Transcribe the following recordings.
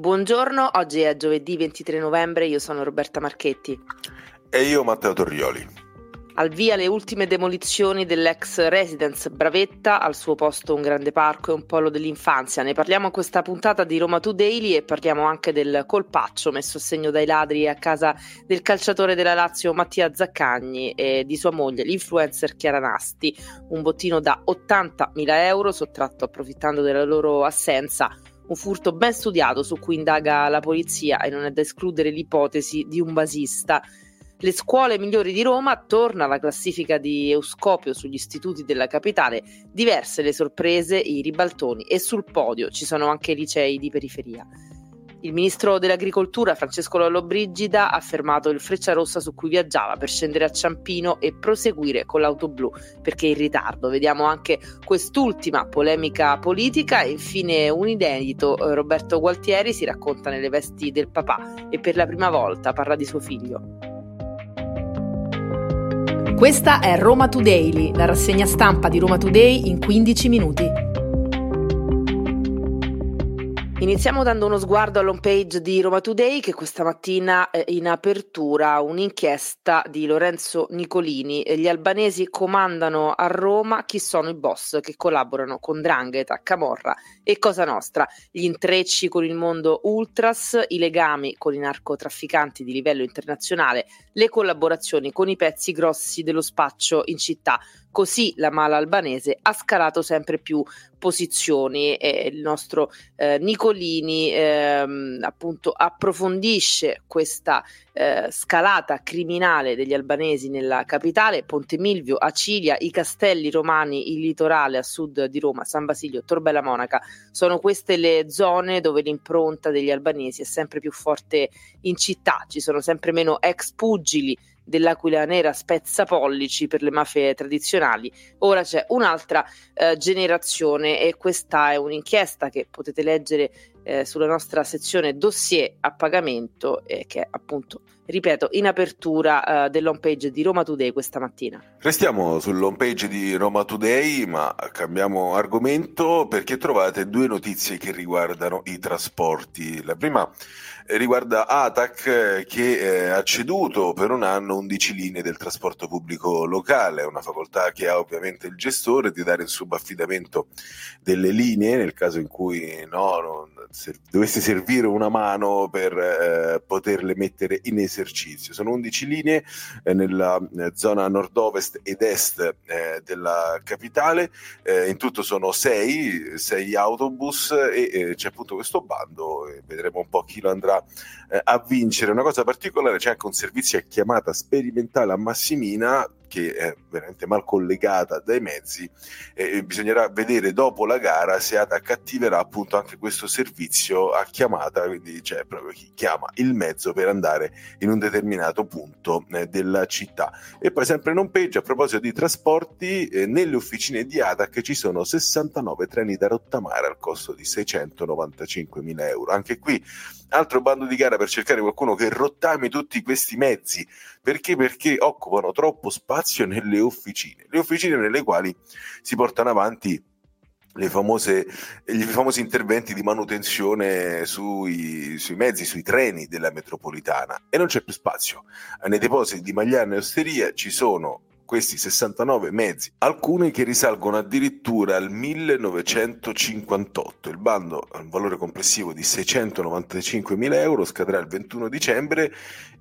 Buongiorno, oggi è giovedì 23 novembre, io sono Roberta Marchetti. E io Matteo Torrioli. Al via le ultime demolizioni dell'ex residence Bravetta, al suo posto un grande parco e un polo dell'infanzia. Ne parliamo in questa puntata di Roma Today e parliamo anche del colpaccio messo a segno dai ladri a casa del calciatore della Lazio Mattia Zaccagni e di sua moglie, l'influencer Chiara Nasti. Un bottino da 80.000 euro sottratto approfittando della loro assenza un furto ben studiato su cui indaga la polizia e non è da escludere l'ipotesi di un basista. Le scuole migliori di Roma torna alla classifica di Euscopio sugli istituti della capitale, diverse le sorprese, i ribaltoni e sul podio ci sono anche i licei di periferia. Il ministro dell'Agricoltura Francesco Lollobrigida ha fermato il Freccia Rossa su cui viaggiava per scendere a Ciampino e proseguire con l'auto blu perché è in ritardo. Vediamo anche quest'ultima polemica politica e infine un inedito. Roberto Gualtieri si racconta nelle vesti del papà e per la prima volta parla di suo figlio. Questa è Roma Today, la rassegna stampa di Roma Today in 15 minuti. Iniziamo dando uno sguardo all'home page di Roma Today che questa mattina è in apertura un'inchiesta di Lorenzo Nicolini. Gli albanesi comandano a Roma chi sono i boss che collaborano con Drangheta, Camorra e Cosa Nostra, gli intrecci con il mondo ultras, i legami con i narcotrafficanti di livello internazionale, le collaborazioni con i pezzi grossi dello spaccio in città. Così la mala albanese ha scalato sempre più posizioni e il nostro eh, Nicolini ehm, appunto approfondisce questa eh, scalata criminale degli albanesi nella capitale, Ponte Milvio, Acilia, i castelli romani, il litorale a sud di Roma, San Basilio, Torbella Monaca, sono queste le zone dove l'impronta degli albanesi è sempre più forte in città, ci sono sempre meno ex pugili dell'Aquila Nera spezza pollici per le mafie tradizionali. Ora c'è un'altra eh, generazione e questa è un'inchiesta che potete leggere eh, sulla nostra sezione dossier a pagamento eh, che appunto ripeto, in apertura uh, dell'home page di Roma Today questa mattina. Restiamo sull'home page di Roma Today, ma cambiamo argomento perché trovate due notizie che riguardano i trasporti. La prima riguarda ATAC che eh, ha ceduto per un anno 11 linee del trasporto pubblico locale, una facoltà che ha ovviamente il gestore di dare in subaffidamento delle linee nel caso in cui no, non, se dovesse servire una mano per eh, poterle mettere in esercizio. Sono 11 linee eh, nella eh, zona nord-ovest ed est eh, della capitale, eh, in tutto sono 6, 6 autobus e c'è appunto questo bando vedremo un po' chi lo andrà a vincere. Una cosa particolare, c'è anche un servizio a chiamata sperimentale a Massimina che è veramente mal collegata dai mezzi e bisognerà vedere dopo la gara se ATAC attiverà appunto anche questo servizio a chiamata, quindi c'è proprio chi chiama il mezzo per andare in un determinato punto eh, della città. E poi sempre un page a proposito di trasporti, eh, nelle officine di ATAC ci sono 69 treni da rottamare al costo di 695 mila euro. Anche qui altro bando di gara per cercare qualcuno che rottami tutti questi mezzi. Perché? Perché occupano troppo spazio nelle officine, le officine nelle quali si portano avanti famose, gli famosi interventi di manutenzione sui, sui, mezzi, sui treni della metropolitana e non c'è più spazio. Nei depositi di Magliano e Osteria ci sono questi 69 mezzi, alcuni che risalgono addirittura al 1958. Il bando ha un valore complessivo di 695 mila euro, scadrà il 21 dicembre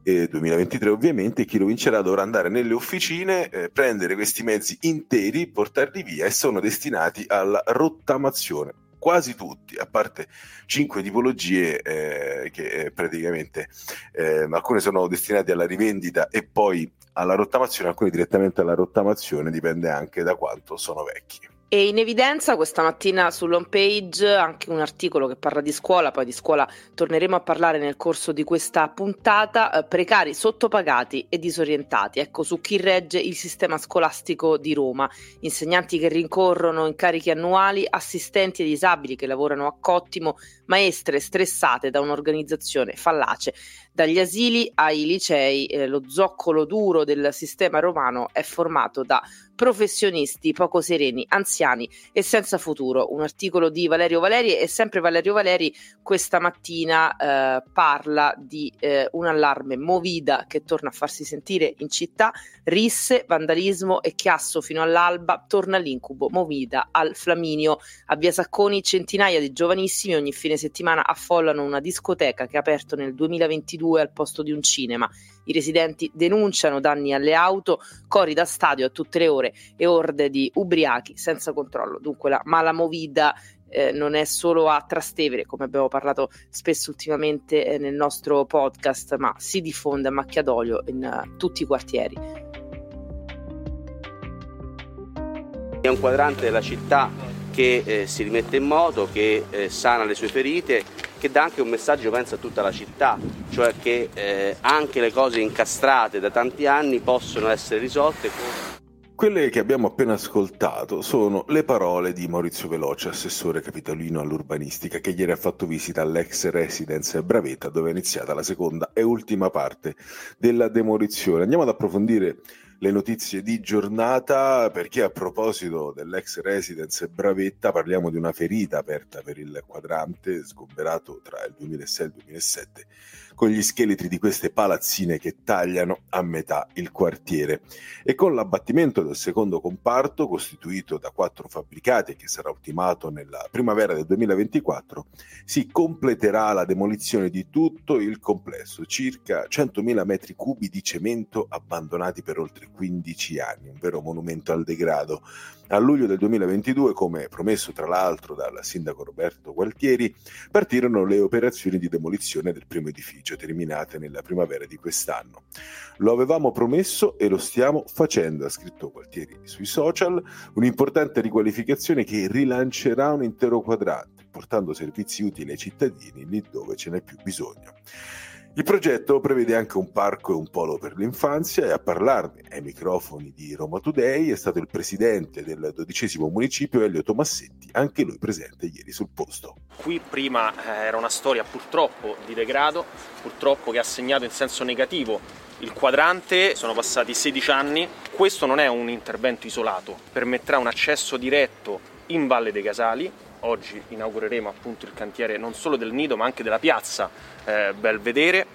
eh, 2023 ovviamente, chi lo vincerà dovrà andare nelle officine, eh, prendere questi mezzi interi, portarli via e sono destinati alla rottamazione quasi tutti, a parte cinque tipologie eh, che eh, praticamente eh, alcune sono destinate alla rivendita e poi alla rottamazione, alcune direttamente alla rottamazione, dipende anche da quanto sono vecchi. E in evidenza questa mattina sull'home page anche un articolo che parla di scuola, poi di scuola torneremo a parlare nel corso di questa puntata, eh, precari sottopagati e disorientati. Ecco su chi regge il sistema scolastico di Roma, insegnanti che rincorrono incarichi annuali, assistenti e disabili che lavorano a cottimo, maestre stressate da un'organizzazione fallace. Dagli asili ai licei, eh, lo zoccolo duro del sistema romano è formato da professionisti poco sereni, anziani e senza futuro. Un articolo di Valerio Valeri e sempre Valerio Valeri questa mattina eh, parla di eh, un allarme movida che torna a farsi sentire in città, risse, vandalismo e chiasso fino all'alba, torna l'incubo movida al Flaminio. A Via Sacconi centinaia di giovanissimi ogni fine settimana affollano una discoteca che ha aperto nel 2022 al posto di un cinema. I residenti denunciano danni alle auto, cori da stadio a tutte le ore e orde di ubriachi senza controllo. Dunque la mala movida eh, non è solo a Trastevere, come abbiamo parlato spesso ultimamente eh, nel nostro podcast, ma si diffonde a macchia d'olio in uh, tutti i quartieri. È un quadrante della città che eh, si rimette in moto, che eh, sana le sue ferite che dà anche un messaggio, penso, a tutta la città, cioè che eh, anche le cose incastrate da tanti anni possono essere risolte. Quelle che abbiamo appena ascoltato sono le parole di Maurizio Veloce, assessore capitolino all'urbanistica, che ieri ha fatto visita all'ex residence Bravetta, dove è iniziata la seconda e ultima parte della demolizione. Andiamo ad approfondire le notizie di giornata perché a proposito dell'ex residence Bravetta parliamo di una ferita aperta per il quadrante sgomberato tra il 2006 e il 2007 con gli scheletri di queste palazzine che tagliano a metà il quartiere e con l'abbattimento del secondo comparto costituito da quattro fabbricati che sarà ultimato nella primavera del 2024 si completerà la demolizione di tutto il complesso, circa 100.000 metri cubi di cemento abbandonati per oltre 15 anni, un vero monumento al degrado. A luglio del 2022, come promesso tra l'altro dal sindaco Roberto Gualtieri, partirono le operazioni di demolizione del primo edificio, terminate nella primavera di quest'anno. Lo avevamo promesso e lo stiamo facendo, ha scritto Gualtieri sui social, un'importante riqualificazione che rilancerà un intero quadrante, portando servizi utili ai cittadini lì dove ce n'è più bisogno. Il progetto prevede anche un parco e un polo per l'infanzia e a parlarne ai microfoni di Roma Today è stato il presidente del dodicesimo municipio Elio Tomassetti, anche lui presente ieri sul posto. Qui prima eh, era una storia purtroppo di degrado, purtroppo che ha segnato in senso negativo il quadrante, sono passati 16 anni, questo non è un intervento isolato, permetterà un accesso diretto in Valle dei Casali, oggi inaugureremo appunto il cantiere non solo del nido ma anche della piazza eh, Belvedere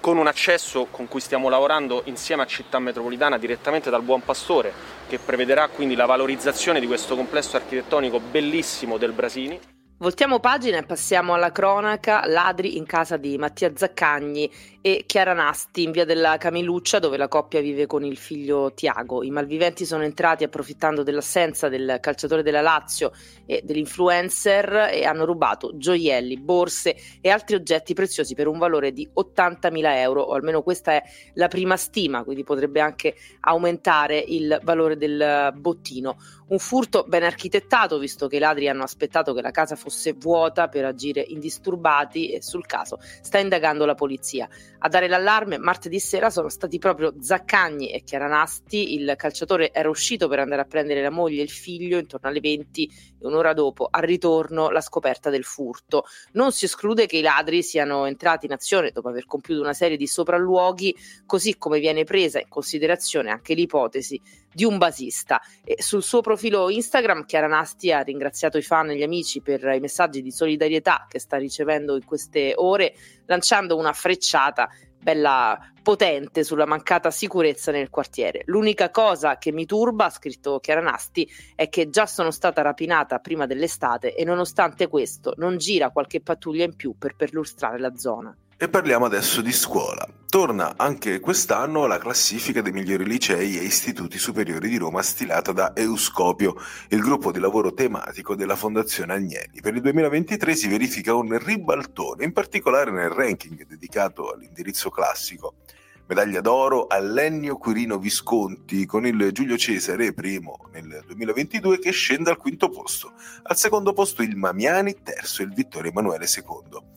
con un accesso con cui stiamo lavorando insieme a Città Metropolitana direttamente dal Buon Pastore che prevederà quindi la valorizzazione di questo complesso architettonico bellissimo del Brasini. Voltiamo pagina e passiamo alla cronaca. Ladri in casa di Mattia Zaccagni e Chiara Nasti in via della Camilluccia dove la coppia vive con il figlio Tiago. I malviventi sono entrati approfittando dell'assenza del calciatore della Lazio e dell'influencer e hanno rubato gioielli, borse e altri oggetti preziosi per un valore di 80.000 euro o almeno questa è la prima stima, quindi potrebbe anche aumentare il valore del bottino. Un furto ben architettato visto che i ladri hanno aspettato che la casa fosse vuota per agire indisturbati e sul caso sta indagando la polizia. A dare l'allarme martedì sera sono stati proprio Zaccagni e Chiaranasti, il calciatore era uscito per andare a prendere la moglie e il figlio intorno alle 20 e un'ora dopo al ritorno la scoperta del furto. Non si esclude che i ladri siano entrati in azione dopo aver compiuto una serie di sopralluoghi, così come viene presa in considerazione anche l'ipotesi di un basista. E sul suo profilo Instagram Chiara Nasti ha ringraziato i fan e gli amici per i messaggi di solidarietà che sta ricevendo in queste ore, lanciando una frecciata bella potente sulla mancata sicurezza nel quartiere. L'unica cosa che mi turba, ha scritto Chiara Nasti, è che già sono stata rapinata prima dell'estate e nonostante questo non gira qualche pattuglia in più per perlustrare la zona. E parliamo adesso di scuola. Torna anche quest'anno la classifica dei migliori licei e istituti superiori di Roma stilata da Euscopio, il gruppo di lavoro tematico della Fondazione Agnelli. Per il 2023 si verifica un ribaltone, in particolare nel ranking dedicato all'indirizzo classico. Medaglia d'oro a Lennio Quirino Visconti con il Giulio Cesare primo nel 2022 che scende al quinto posto. Al secondo posto il Mamiani, terzo il Vittorio Emanuele secondo.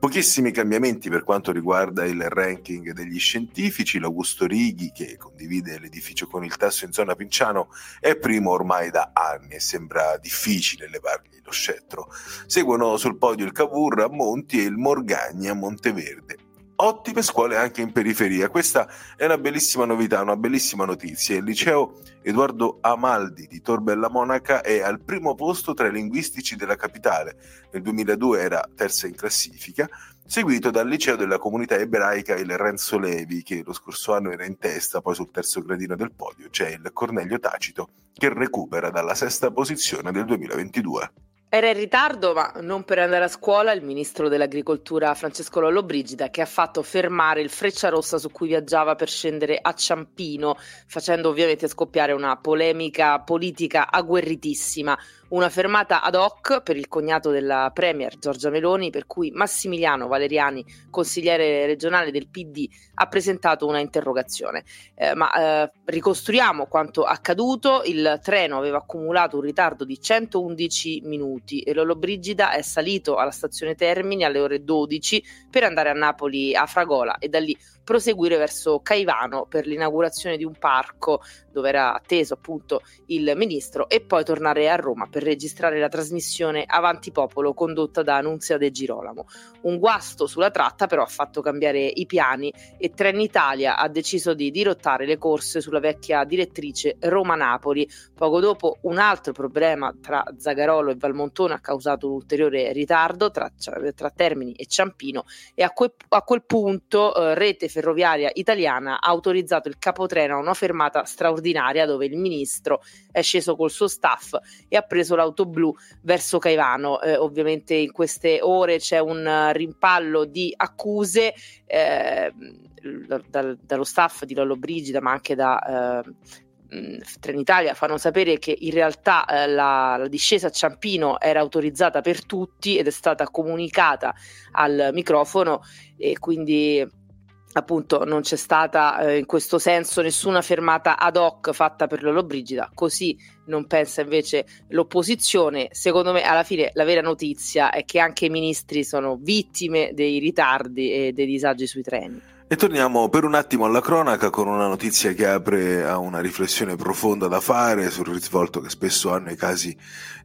Pochissimi cambiamenti per quanto riguarda il ranking degli scientifici. L'Augusto Righi, che condivide l'edificio con il Tasso in zona Pinciano, è primo ormai da anni e sembra difficile levargli lo scettro. Seguono sul podio il Cavour a Monti e il Morgagni a Monteverde ottime scuole anche in periferia. Questa è una bellissima novità, una bellissima notizia. Il liceo Edoardo Amaldi di Torbella Monaca è al primo posto tra i linguistici della capitale. Nel 2002 era terza in classifica, seguito dal liceo della comunità ebraica il Renzo Levi, che lo scorso anno era in testa, poi sul terzo gradino del podio c'è il Cornelio Tacito, che recupera dalla sesta posizione del 2022. Era in ritardo, ma non per andare a scuola, il ministro dell'agricoltura Francesco Lollobrigida che ha fatto fermare il freccia rossa su cui viaggiava per scendere a Ciampino, facendo ovviamente scoppiare una polemica politica agguerritissima. Una fermata ad hoc per il cognato della Premier Giorgia Meloni, per cui Massimiliano Valeriani, consigliere regionale del PD, ha presentato una interrogazione. Eh, ma eh, ricostruiamo quanto accaduto. Il treno aveva accumulato un ritardo di 111 minuti e Lolo Brigida è salito alla stazione Termini alle ore 12 per andare a Napoli a Fragola e da lì proseguire verso Caivano per l'inaugurazione di un parco dove era atteso appunto il ministro e poi tornare a Roma per registrare la trasmissione Avanti Popolo condotta da Annunzia De Girolamo. Un guasto sulla tratta però ha fatto cambiare i piani e Trenitalia ha deciso di dirottare le corse sulla vecchia direttrice Roma-Napoli. Poco dopo un altro problema tra Zagarolo e Valmontone ha causato un ulteriore ritardo tra, tra Termini e Ciampino e a, que- a quel punto eh, Rete ferroviaria italiana ha autorizzato il capotreno a una fermata straordinaria dove il ministro è sceso col suo staff e ha preso l'auto blu verso Caivano. Eh, ovviamente in queste ore c'è un rimpallo di accuse eh, da, dallo staff di Lollo Brigida ma anche da eh, Trenitalia fanno sapere che in realtà eh, la, la, discesa a Ciampino era autorizzata per tutti ed è stata comunicata al microfono e quindi appunto non c'è stata eh, in questo senso nessuna fermata ad hoc fatta per Lollobrigida, così non pensa invece l'opposizione. Secondo me alla fine la vera notizia è che anche i ministri sono vittime dei ritardi e dei disagi sui treni. E torniamo per un attimo alla cronaca con una notizia che apre a una riflessione profonda da fare sul risvolto che spesso hanno i casi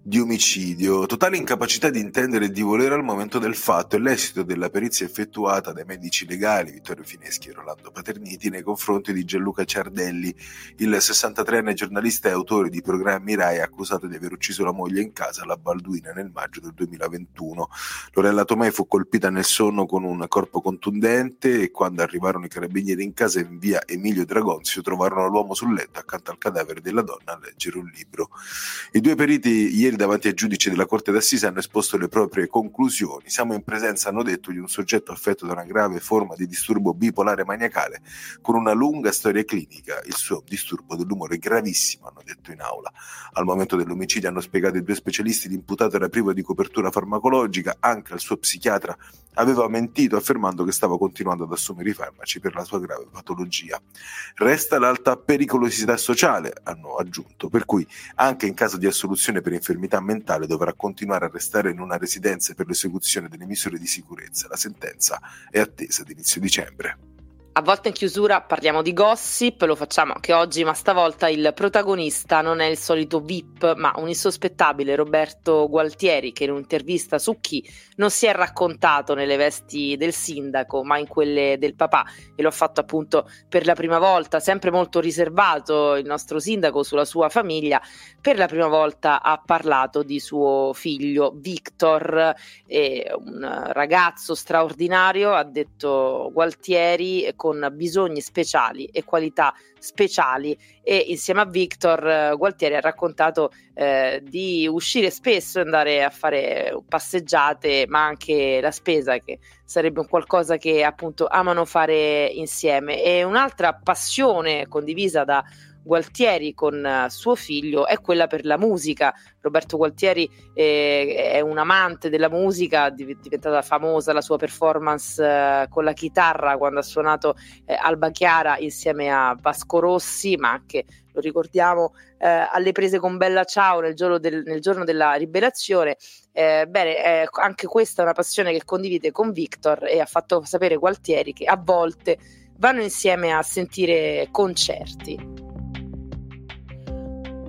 di omicidio, totale incapacità di intendere e di volere al momento del fatto e l'esito della perizia effettuata dai medici legali Vittorio Fineschi e Rolando Paterniti nei confronti di Gianluca Ciardelli, il 63enne giornalista e autore di programmi RAI accusato di aver ucciso la moglie in casa, la Balduina, nel maggio del 2021. Lorella Tomei fu colpita nel sonno con un corpo contundente e quando arrivarono i carabinieri in casa in via Emilio Dragonzio trovarono l'uomo sul letto accanto al cadavere della donna a leggere un libro. I due periti ieri davanti ai giudici della Corte d'Assise hanno esposto le proprie conclusioni. Siamo in presenza, hanno detto, di un soggetto affetto da una grave forma di disturbo bipolare maniacale con una lunga storia clinica. Il suo disturbo dell'umore è gravissimo, hanno detto in aula. Al momento dell'omicidio hanno spiegato i due specialisti l'imputato era privo di copertura farmacologica, anche al suo psichiatra aveva mentito affermando che stava continuando ad assumere i farmaci per la sua grave patologia. Resta l'alta pericolosità sociale, hanno aggiunto, per cui anche in caso di assoluzione per infermità mentale dovrà continuare a restare in una residenza per l'esecuzione delle misure di sicurezza. La sentenza è attesa ad inizio dicembre. A volte in chiusura parliamo di gossip, lo facciamo anche oggi, ma stavolta il protagonista non è il solito VIP, ma un insospettabile Roberto Gualtieri che in un'intervista su chi non si è raccontato nelle vesti del sindaco, ma in quelle del papà. E lo ha fatto appunto per la prima volta, sempre molto riservato il nostro sindaco sulla sua famiglia, per la prima volta ha parlato di suo figlio Victor, un ragazzo straordinario, ha detto Gualtieri con bisogni speciali e qualità speciali e insieme a Victor eh, Gualtieri ha raccontato eh, di uscire spesso e andare a fare passeggiate ma anche la spesa che sarebbe un qualcosa che appunto amano fare insieme. E un'altra passione condivisa da Gualtieri con uh, suo figlio è quella per la musica. Roberto Gualtieri eh, è un amante della musica, è diventata famosa la sua performance uh, con la chitarra quando ha suonato eh, Alba Chiara insieme a Vasco Rossi, ma anche lo ricordiamo eh, alle prese con Bella Ciao nel giorno, del, nel giorno della liberazione. Eh, bene, eh, anche questa è una passione che condivide con Victor e ha fatto sapere Gualtieri che a volte vanno insieme a sentire concerti.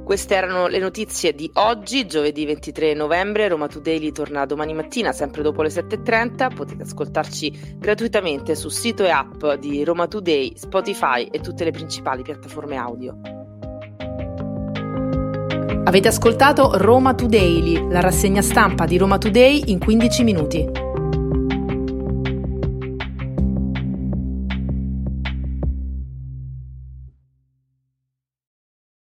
Queste erano le notizie di oggi, giovedì 23 novembre. Roma Today torna domani mattina, sempre dopo le 7.30. Potete ascoltarci gratuitamente sul sito e app di Roma Today, Spotify e tutte le principali piattaforme audio. Avete ascoltato Roma Today, la rassegna stampa di Roma Today in 15 minuti.